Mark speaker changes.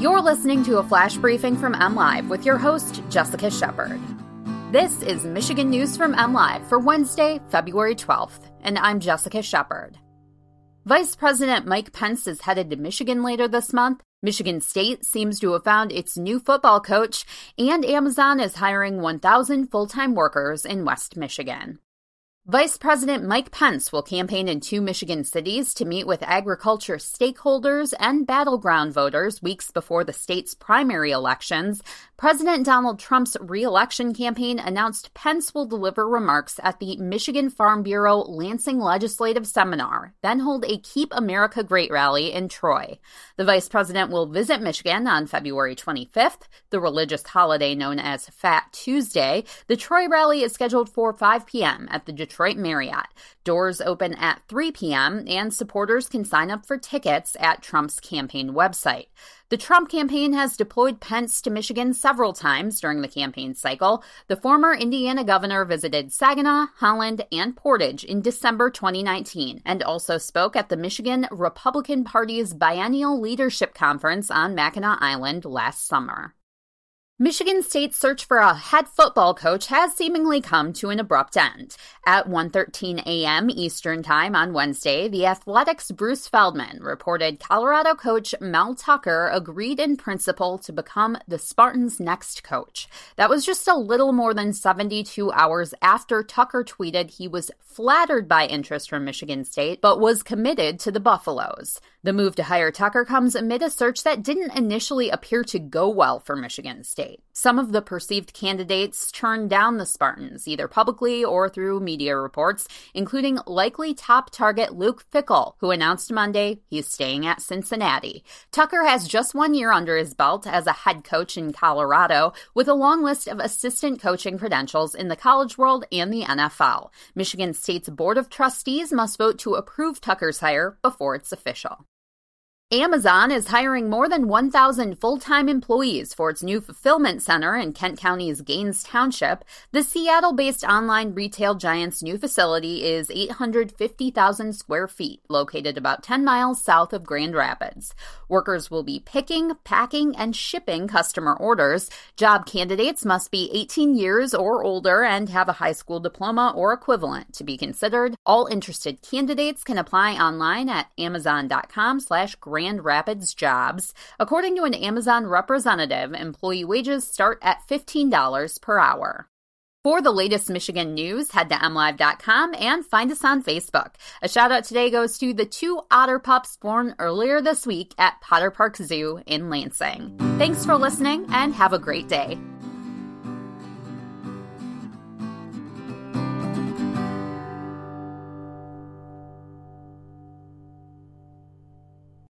Speaker 1: You're listening to a flash briefing from MLive with your host, Jessica Shepard. This is Michigan News from MLive for Wednesday, February 12th, and I'm Jessica Shepard. Vice President Mike Pence is headed to Michigan later this month. Michigan State seems to have found its new football coach, and Amazon is hiring 1,000 full time workers in West Michigan. Vice President Mike Pence will campaign in two Michigan cities to meet with agriculture stakeholders and battleground voters weeks before the state's primary elections. President Donald Trump's reelection campaign announced Pence will deliver remarks at the Michigan Farm Bureau Lansing Legislative Seminar, then hold a Keep America Great rally in Troy. The vice president will visit Michigan on February 25th, the religious holiday known as Fat Tuesday. The Troy rally is scheduled for 5 p.m. at the Detroit Detroit Marriott. Doors open at 3 p.m., and supporters can sign up for tickets at Trump's campaign website. The Trump campaign has deployed Pence to Michigan several times during the campaign cycle. The former Indiana governor visited Saginaw, Holland, and Portage in December 2019 and also spoke at the Michigan Republican Party's biennial leadership conference on Mackinac Island last summer. Michigan State's search for a head football coach has seemingly come to an abrupt end. At 1:13 a.m. Eastern Time on Wednesday, the Athletic's Bruce Feldman reported Colorado coach Mel Tucker agreed in principle to become the Spartans' next coach. That was just a little more than 72 hours after Tucker tweeted he was flattered by interest from Michigan State but was committed to the Buffaloes. The move to hire Tucker comes amid a search that didn't initially appear to go well for Michigan State. Some of the perceived candidates turned down the Spartans, either publicly or through media reports, including likely top target Luke Fickell, who announced Monday he's staying at Cincinnati. Tucker has just one year under his belt as a head coach in Colorado, with a long list of assistant coaching credentials in the college world and the NFL. Michigan State's Board of Trustees must vote to approve Tucker's hire before it's official. Amazon is hiring more than 1,000 full time employees for its new fulfillment center in Kent County's Gaines Township. The Seattle based online retail giant's new facility is 850,000 square feet, located about 10 miles south of Grand Rapids. Workers will be picking, packing, and shipping customer orders. Job candidates must be 18 years or older and have a high school diploma or equivalent to be considered. All interested candidates can apply online at amazon.com slash Grand Rapids jobs. According to an Amazon representative, employee wages start at $15 per hour. For the latest Michigan news, head to mlive.com and find us on Facebook. A shout out today goes to the two otter pups born earlier this week at Potter Park Zoo in Lansing. Thanks for listening and have a great day.